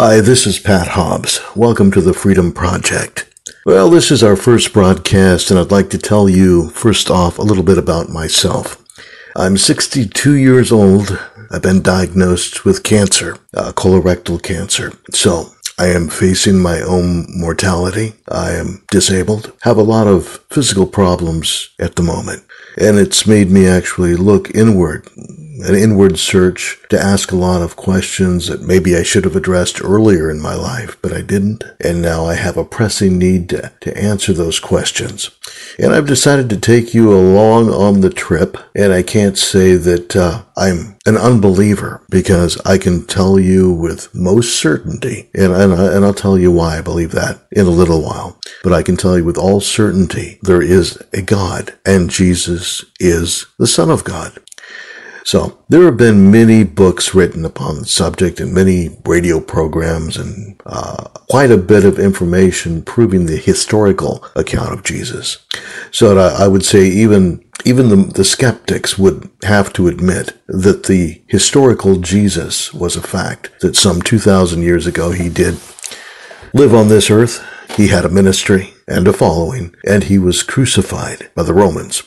Hi, this is Pat Hobbs. Welcome to the Freedom Project. Well, this is our first broadcast, and I'd like to tell you, first off, a little bit about myself. I'm 62 years old. I've been diagnosed with cancer, uh, colorectal cancer. So, I am facing my own mortality. I am disabled, have a lot of physical problems at the moment. And it's made me actually look inward an inward search to ask a lot of questions that maybe I should have addressed earlier in my life, but I didn't. And now I have a pressing need to, to answer those questions. And I've decided to take you along on the trip. And I can't say that uh, I'm an unbeliever because I can tell you with most certainty, and, and, and I'll tell you why I believe that in a little while, but I can tell you with all certainty there is a God and Jesus is the Son of God. So there have been many books written upon the subject and many radio programs and uh, quite a bit of information proving the historical account of Jesus. So I would say even even the, the skeptics would have to admit that the historical Jesus was a fact, that some 2,000 years ago he did live on this earth. He had a ministry and a following, and he was crucified by the Romans.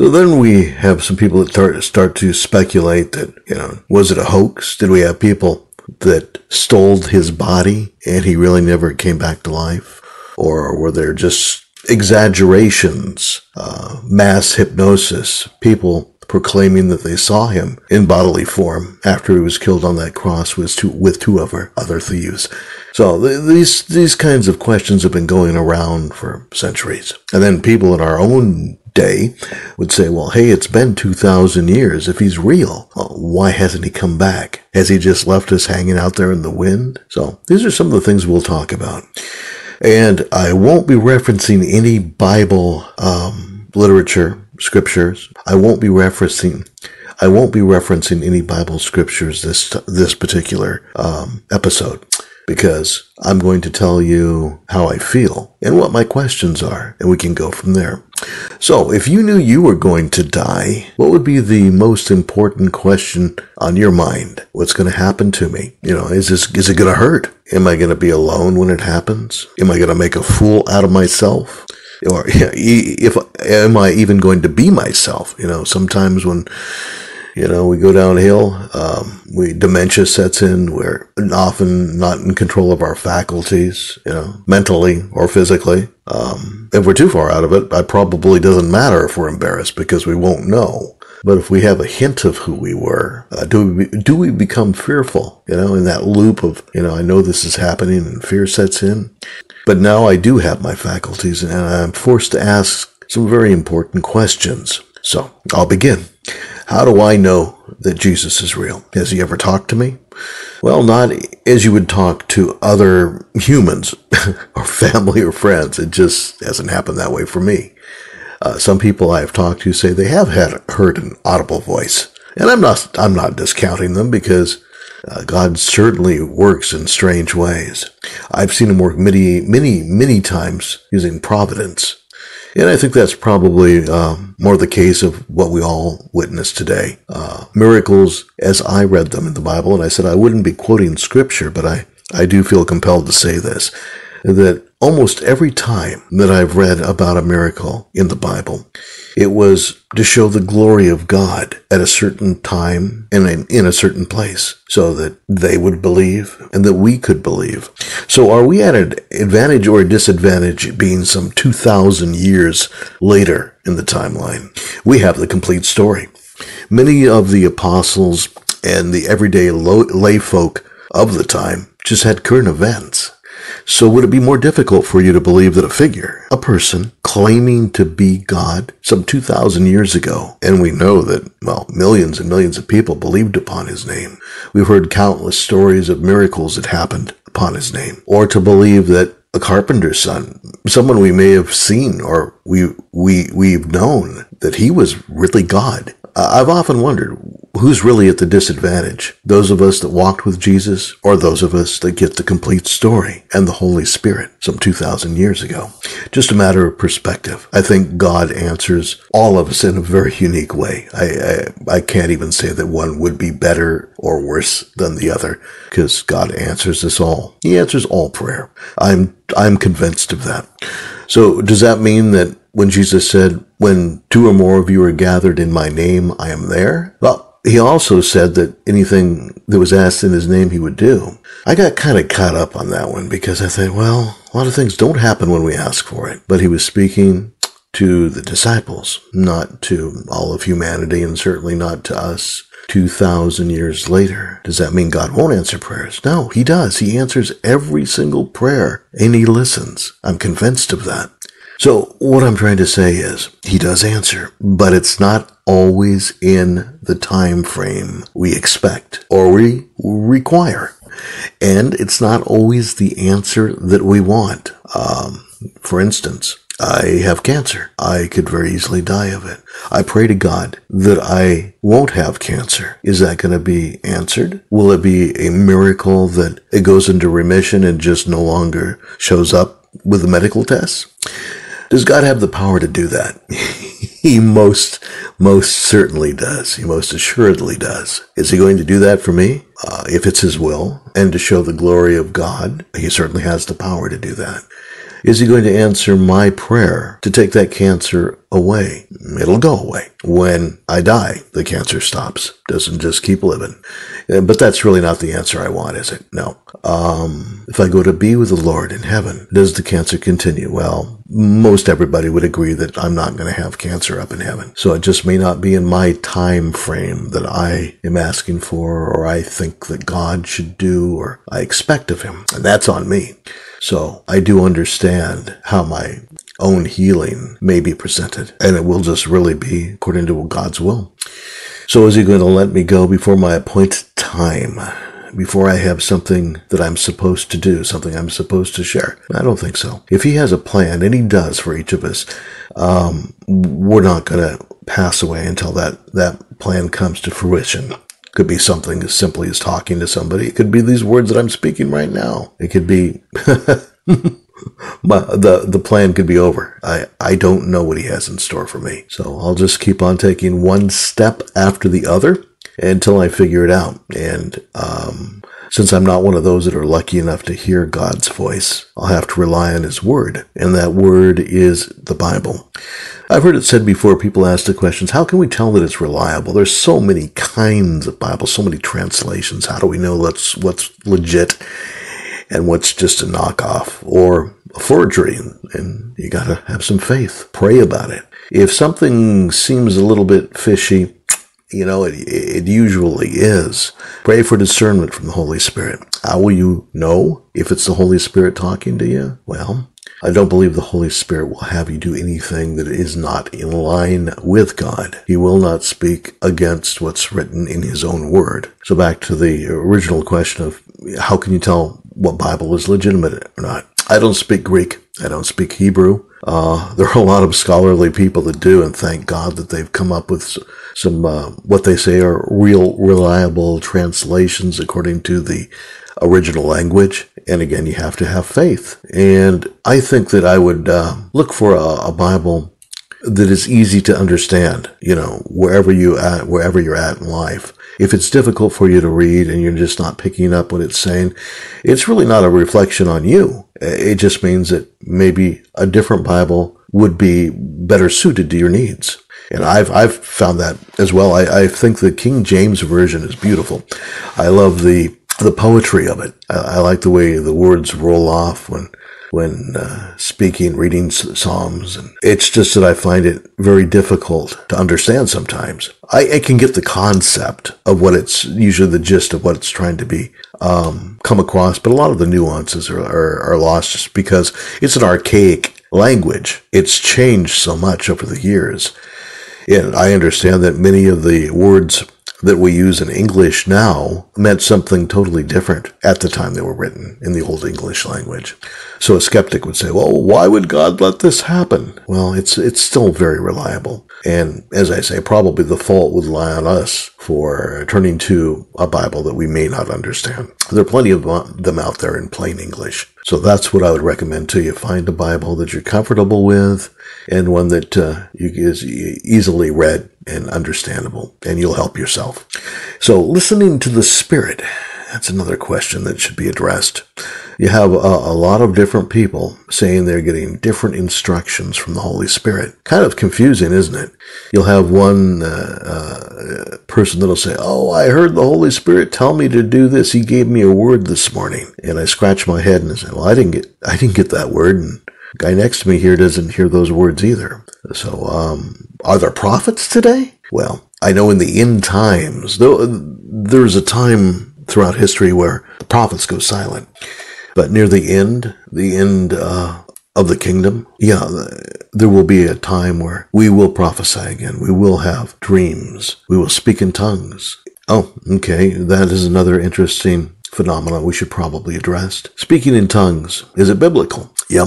So then we have some people that start, start to speculate that, you know, was it a hoax? Did we have people that stole his body and he really never came back to life? Or were there just exaggerations, uh, mass hypnosis, people proclaiming that they saw him in bodily form after he was killed on that cross with two, with two other, other thieves. So th- these, these kinds of questions have been going around for centuries. And then people in our own day would say, well, hey, it's been 2,000 years. If he's real, why hasn't he come back? Has he just left us hanging out there in the wind? So these are some of the things we'll talk about. And I won't be referencing any Bible um, literature, scriptures. I won't be referencing I won't be referencing any Bible scriptures this this particular um, episode because I'm going to tell you how I feel and what my questions are, and we can go from there. So, if you knew you were going to die, what would be the most important question on your mind? What's going to happen to me? You know, is this, is it going to hurt? Am I going to be alone when it happens? Am I going to make a fool out of myself? Or if, am I even going to be myself? You know, sometimes when you know, we go downhill. Um, we dementia sets in. We're often not in control of our faculties, you know, mentally or physically. Um, if we're too far out of it, it probably doesn't matter if we're embarrassed because we won't know. But if we have a hint of who we were, uh, do we do we become fearful? You know, in that loop of you know, I know this is happening, and fear sets in. But now I do have my faculties, and I'm forced to ask some very important questions. So I'll begin. How do I know that Jesus is real? Has he ever talked to me? Well, not as you would talk to other humans or family or friends. It just hasn't happened that way for me. Uh, some people I have talked to say they have had heard an audible voice, and I'm not I'm not discounting them because uh, God certainly works in strange ways. I've seen him work many many many times using providence and I think that's probably uh, more the case of what we all witness today. Uh, miracles, as I read them in the Bible, and I said I wouldn't be quoting scripture, but I, I do feel compelled to say this, that almost every time that I've read about a miracle in the Bible, it was to show the glory of God at a certain time and in a certain place so that they would believe and that we could believe. So are we at an advantage or a disadvantage being some 2,000 years later in the timeline? We have the complete story. Many of the apostles and the everyday lay folk of the time just had current events so would it be more difficult for you to believe that a figure, a person, claiming to be God some 2,000 years ago, and we know that, well, millions and millions of people believed upon his name. We've heard countless stories of miracles that happened upon his name. Or to believe that a carpenter's son, someone we may have seen or we, we, we've known that he was really God. I've often wondered who's really at the disadvantage? Those of us that walked with Jesus or those of us that get the complete story and the Holy Spirit some 2,000 years ago? Just a matter of perspective. I think God answers all of us in a very unique way. I, I, I can't even say that one would be better or worse than the other because God answers us all. He answers all prayer. I'm, I'm convinced of that. So does that mean that when Jesus said, when two or more of you are gathered in my name, I am there? Well, he also said that anything that was asked in his name he would do. I got kind of caught up on that one because I thought, well, a lot of things don't happen when we ask for it. But he was speaking to the disciples, not to all of humanity and certainly not to us 2,000 years later. Does that mean God won't answer prayers? No, he does. He answers every single prayer and he listens. I'm convinced of that. So what I'm trying to say is he does answer, but it's not always in the time frame we expect or we require. And it's not always the answer that we want. Um, for instance, I have cancer. I could very easily die of it. I pray to God that I won't have cancer. Is that going to be answered? Will it be a miracle that it goes into remission and just no longer shows up with the medical tests? Does God have the power to do that? he most, most certainly does. He most assuredly does. Is he going to do that for me? Uh, if it's his will and to show the glory of God, he certainly has the power to do that. Is he going to answer my prayer to take that cancer away? It'll go away. When I die, the cancer stops. Doesn't just keep living. Uh, but that's really not the answer I want, is it? No. Um, if I go to be with the Lord in heaven, does the cancer continue? Well, most everybody would agree that I'm not going to have cancer up in heaven. So it just may not be in my time frame that I am asking for or I think that God should do or I expect of him. And that's on me. So I do understand how my own healing may be presented and it will just really be according to God's will. So is he going to let me go before my appointed time? before I have something that I'm supposed to do, something I'm supposed to share? I don't think so. If he has a plan, and he does for each of us, um, we're not going to pass away until that, that plan comes to fruition. Could be something as simply as talking to somebody. It could be these words that I'm speaking right now. It could be the the plan could be over. I I don't know what he has in store for me. So I'll just keep on taking one step after the other until I figure it out. And um, since I'm not one of those that are lucky enough to hear God's voice, I'll have to rely on His Word. And that Word is the Bible. I've heard it said before, people ask the questions, how can we tell that it's reliable? There's so many kinds of Bible, so many translations. How do we know what's, what's legit and what's just a knockoff or a forgery? And you gotta have some faith. Pray about it. If something seems a little bit fishy, you know, it, it usually is. Pray for discernment from the Holy Spirit. How will you know if it's the Holy Spirit talking to you? Well, I don't believe the Holy Spirit will have you do anything that is not in line with God. He will not speak against what's written in His own word. So back to the original question of how can you tell what Bible is legitimate or not? I don't speak Greek. I don't speak Hebrew. Uh, there are a lot of scholarly people that do, and thank God that they've come up with some uh, what they say are real, reliable translations according to the original language. And again, you have to have faith. And I think that I would uh, look for a, a Bible that is easy to understand. You know, wherever you at, wherever you're at in life. If it's difficult for you to read and you're just not picking up what it's saying, it's really not a reflection on you. It just means that maybe a different Bible would be better suited to your needs. And I've, I've found that as well. I, I think the King James version is beautiful. I love the, the poetry of it. I, I like the way the words roll off when when uh, speaking, reading Psalms. And it's just that I find it very difficult to understand sometimes. I, I, can get the concept of what it's usually the gist of what it's trying to be um, come across, but a lot of the nuances are, are, are lost just because it's an archaic language. It's changed so much over the years. And I understand that many of the words that we use in English now meant something totally different at the time they were written in the Old English language. So a skeptic would say, well, why would God let this happen? Well, it's, it's still very reliable. And as I say, probably the fault would lie on us for turning to a Bible that we may not understand. There are plenty of uh, them out there in plain English. So that's what I would recommend to you. Find a Bible that you're comfortable with and one that uh, is easily read and understandable, and you'll help yourself. So listening to the Spirit, that's another question that should be addressed you have a, a, lot of different people saying they're getting different instructions from the Holy Spirit. Kind of confusing, isn't it? You'll have one uh, uh, person that'll say, "Oh, I heard the Holy Spirit tell me to do this. He gave me a word this morning," and I scratch my head and say, "Well, I didn't get, I didn't get that word." And the guy next to me here doesn't hear those words either. So, um, are there prophets today? Well, I know in the end times, though, there's a time throughout history where the prophets go silent. But near the end, the end uh, of the kingdom, yeah, there will be a time where we will prophesy again. We will have dreams. We will speak in tongues. Oh, okay. That is another interesting phenomenon we should probably address. Speaking in tongues, is it biblical? Yeah.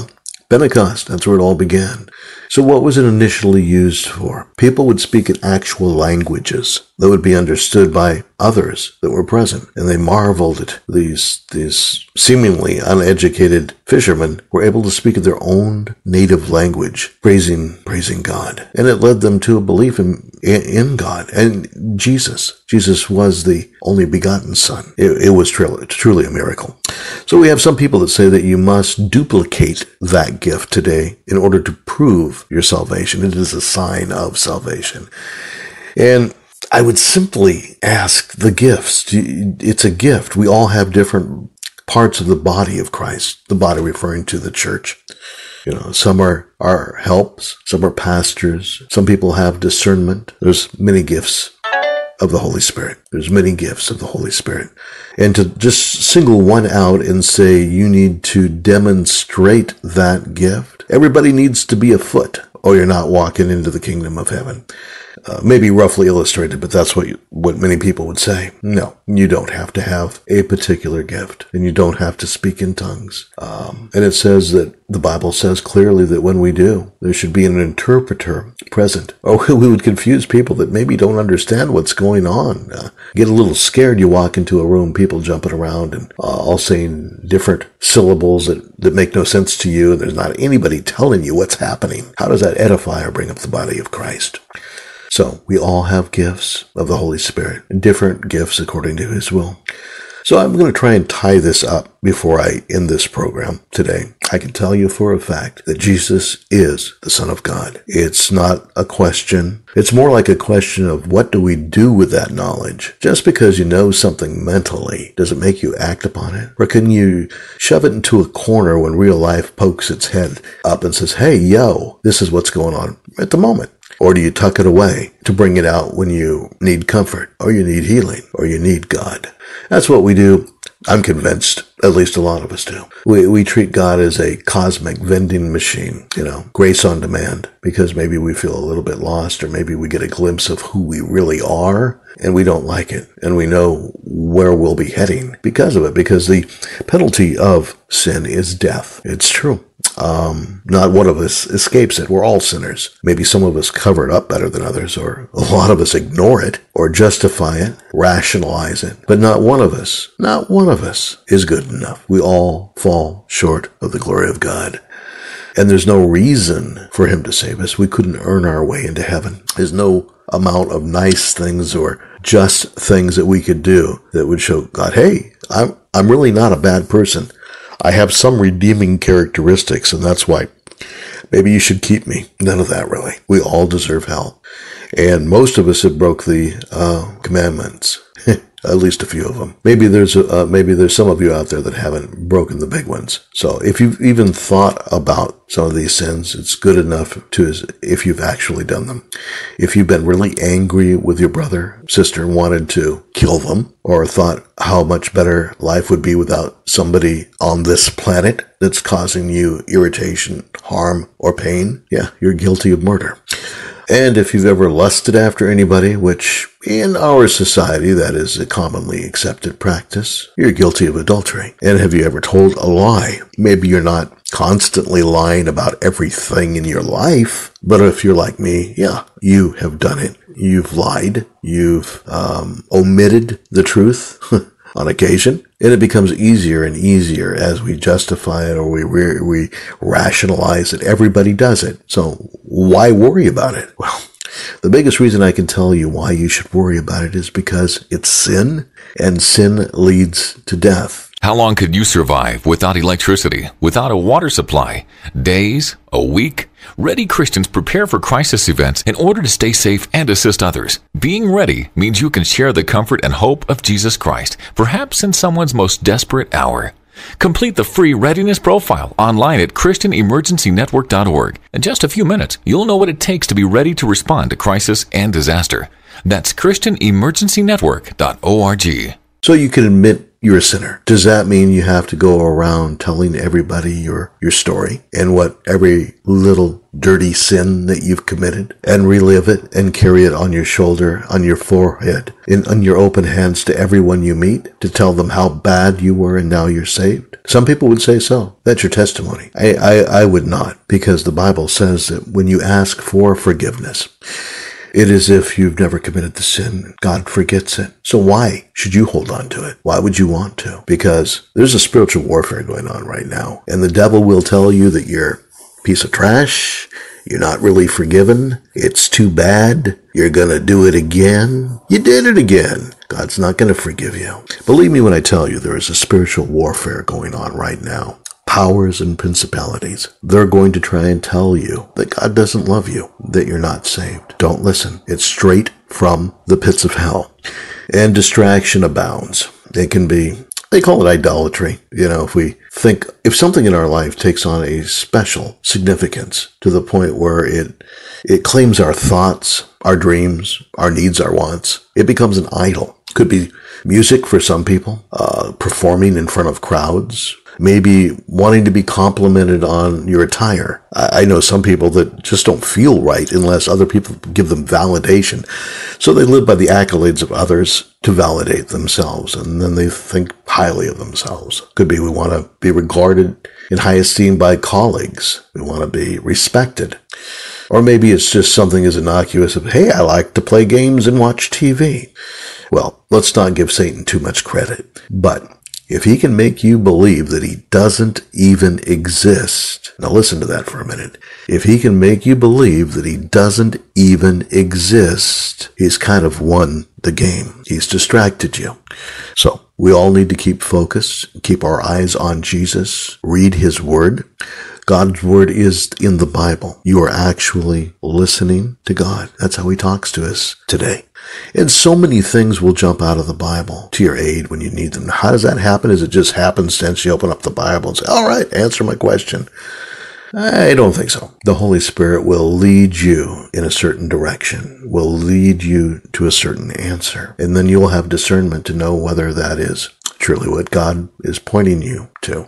Pentecost, that's where it all began. So what was it initially used for? People would speak in actual languages that would be understood by others that were present. And they marveled at these, these seemingly uneducated fishermen were able to speak in their own native language, praising, praising God. And it led them to a belief in, in God and Jesus. Jesus was the only begotten son. It, it was truly, truly a miracle. So we have some people that say that you must duplicate that gift today in order to prove your salvation. It is a sign of salvation. And I would simply ask the gifts. It's a gift. We all have different parts of the body of Christ, the body referring to the church. You know, some are, are helps, some are pastors, some people have discernment. There's many gifts of the Holy Spirit. There's many gifts of the Holy Spirit. And to just single one out and say you need to demonstrate that gift, everybody needs to be a foot or oh, you're not walking into the kingdom of heaven. Uh, maybe roughly illustrated, but that's what you, what many people would say. No, you don't have to have a particular gift, and you don't have to speak in tongues. Um, and it says that the Bible says clearly that when we do, there should be an interpreter present. Or we would confuse people that maybe don't understand what's going on. Uh, get a little scared. You walk into a room, people jumping around and uh, all saying different syllables that, that make no sense to you. There's not anybody telling you what's happening. How does that edify or bring up the body of Christ? So we all have gifts of the Holy Spirit, different gifts according to His will. So I'm going to try and tie this up before I end this program today. I can tell you for a fact that Jesus is the Son of God. It's not a question. It's more like a question of what do we do with that knowledge? Just because you know something mentally, does it make you act upon it? Or can you shove it into a corner when real life pokes its head up and says, hey, yo, this is what's going on at the moment? Or do you tuck it away to bring it out when you need comfort or you need healing or you need God? That's what we do. I'm convinced, at least a lot of us do. We, we treat God as a cosmic vending machine, you know, grace on demand, because maybe we feel a little bit lost or maybe we get a glimpse of who we really are and we don't like it. And we know where we'll be heading because of it, because the penalty of sin is death. It's true. Um, not one of us escapes it. We're all sinners. Maybe some of us cover it up better than others, or a lot of us ignore it, or justify it, rationalize it. But not one of us, not one of us is good enough. We all fall short of the glory of God. And there's no reason for him to save us. We couldn't earn our way into heaven. There's no amount of nice things or just things that we could do that would show God, hey, I'm, I'm really not a bad person. I have some redeeming characteristics, and that's why maybe you should keep me. None of that, really. We all deserve hell. And most of us have broke the uh, commandments. at least a few of them. Maybe there's uh, maybe there's some of you out there that haven't broken the big ones. So if you've even thought about some of these sins, it's good enough to if you've actually done them. If you've been really angry with your brother, sister, and wanted to kill them, or thought how much better life would be without somebody on this planet that's causing you irritation, harm, or pain, yeah, you're guilty of murder. And if you've ever lusted after anybody, which in our society that is a commonly accepted practice, you're guilty of adultery. And have you ever told a lie? Maybe you're not constantly lying about everything in your life, but if you're like me, yeah, you have done it. You've lied. You've um, omitted the truth. on occasion, and it becomes easier and easier as we justify it or we, we, we rationalize it. Everybody does it. So why worry about it? Well, the biggest reason I can tell you why you should worry about it is because it's sin and sin leads to death. How long could you survive without electricity, without a water supply? Days? A week? Ready Christians prepare for crisis events in order to stay safe and assist others. Being ready means you can share the comfort and hope of Jesus Christ, perhaps in someone's most desperate hour. Complete the free readiness profile online at ChristianEmergencyNetwork.org. In just a few minutes, you'll know what it takes to be ready to respond to crisis and disaster. That's ChristianEmergencyNetwork.org. So you can admit you're a sinner. Does that mean you have to go around telling everybody your, your story and what every little dirty sin that you've committed and relive it and carry it on your shoulder, on your forehead, in, on your open hands to everyone you meet to tell them how bad you were and now you're saved? Some people would say so. That's your testimony. I, I, I would not because the Bible says that when you ask for forgiveness, it is if you've never committed the sin. God forgets it. So why should you hold on to it? Why would you want to? Because there's a spiritual warfare going on right now. And the devil will tell you that you're a piece of trash. You're not really forgiven. It's too bad. You're going to do it again. You did it again. God's not going to forgive you. Believe me when I tell you there is a spiritual warfare going on right now powers and principalities. They're going to try and tell you that God doesn't love you, that you're not saved. Don't listen. It's straight from the pits of hell. And distraction abounds. It can be, they call it idolatry. You know, if we think, if something in our life takes on a special significance to the point where it, it claims our thoughts, our dreams, our needs, our wants, it becomes an idol. Could be music for some people, uh, performing in front of crowds, maybe wanting to be complimented on your attire. I, know some people that just don't feel right unless other people give them validation. So they live by the accolades of others to validate themselves, and then they think highly of themselves. Could be we want to be regarded in high esteem by colleagues. We want to be respected. Or maybe it's just something as innocuous of, hey, I like to play games and watch TV. Well, let's not give Satan too much credit. But if he can make you believe that he doesn't even exist, now listen to that for a minute. If he can make you believe that he doesn't even exist, he's kind of won the game. He's distracted you. So we all need to keep focused, keep our eyes on Jesus, read his word. God's word is in the Bible. You are actually listening to God. That's how he talks to us today. And so many things will jump out of the Bible to your aid when you need them. How does that happen? Is it just happenstance? You open up the Bible and say, all right, answer my question. I don't think so. The Holy Spirit will lead you in a certain direction, will lead you to a certain answer. And then you'll have discernment to know whether that is truly what God is pointing you to.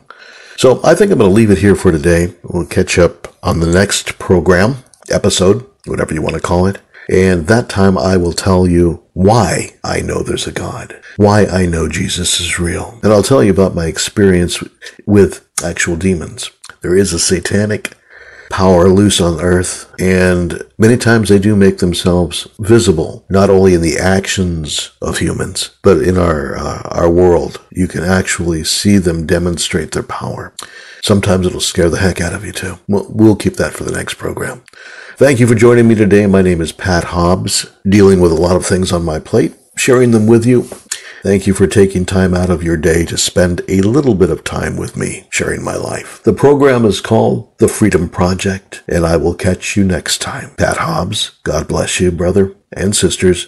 So I think I'm going to leave it here for today. We'll catch up on the next program, episode, whatever you want to call it. And that time I will tell you why I know there's a God, why I know Jesus is real. And I'll tell you about my experience with actual demons. There is a satanic power loose on earth, and many times they do make themselves visible, not only in the actions of humans, but in our, uh, our world. You can actually see them demonstrate their power. Sometimes it'll scare the heck out of you too. We'll, we'll keep that for the next program. Thank you for joining me today. My name is Pat Hobbs, dealing with a lot of things on my plate, sharing them with you. Thank you for taking time out of your day to spend a little bit of time with me, sharing my life. The program is called The Freedom Project, and I will catch you next time. Pat Hobbs, God bless you, brother and sisters.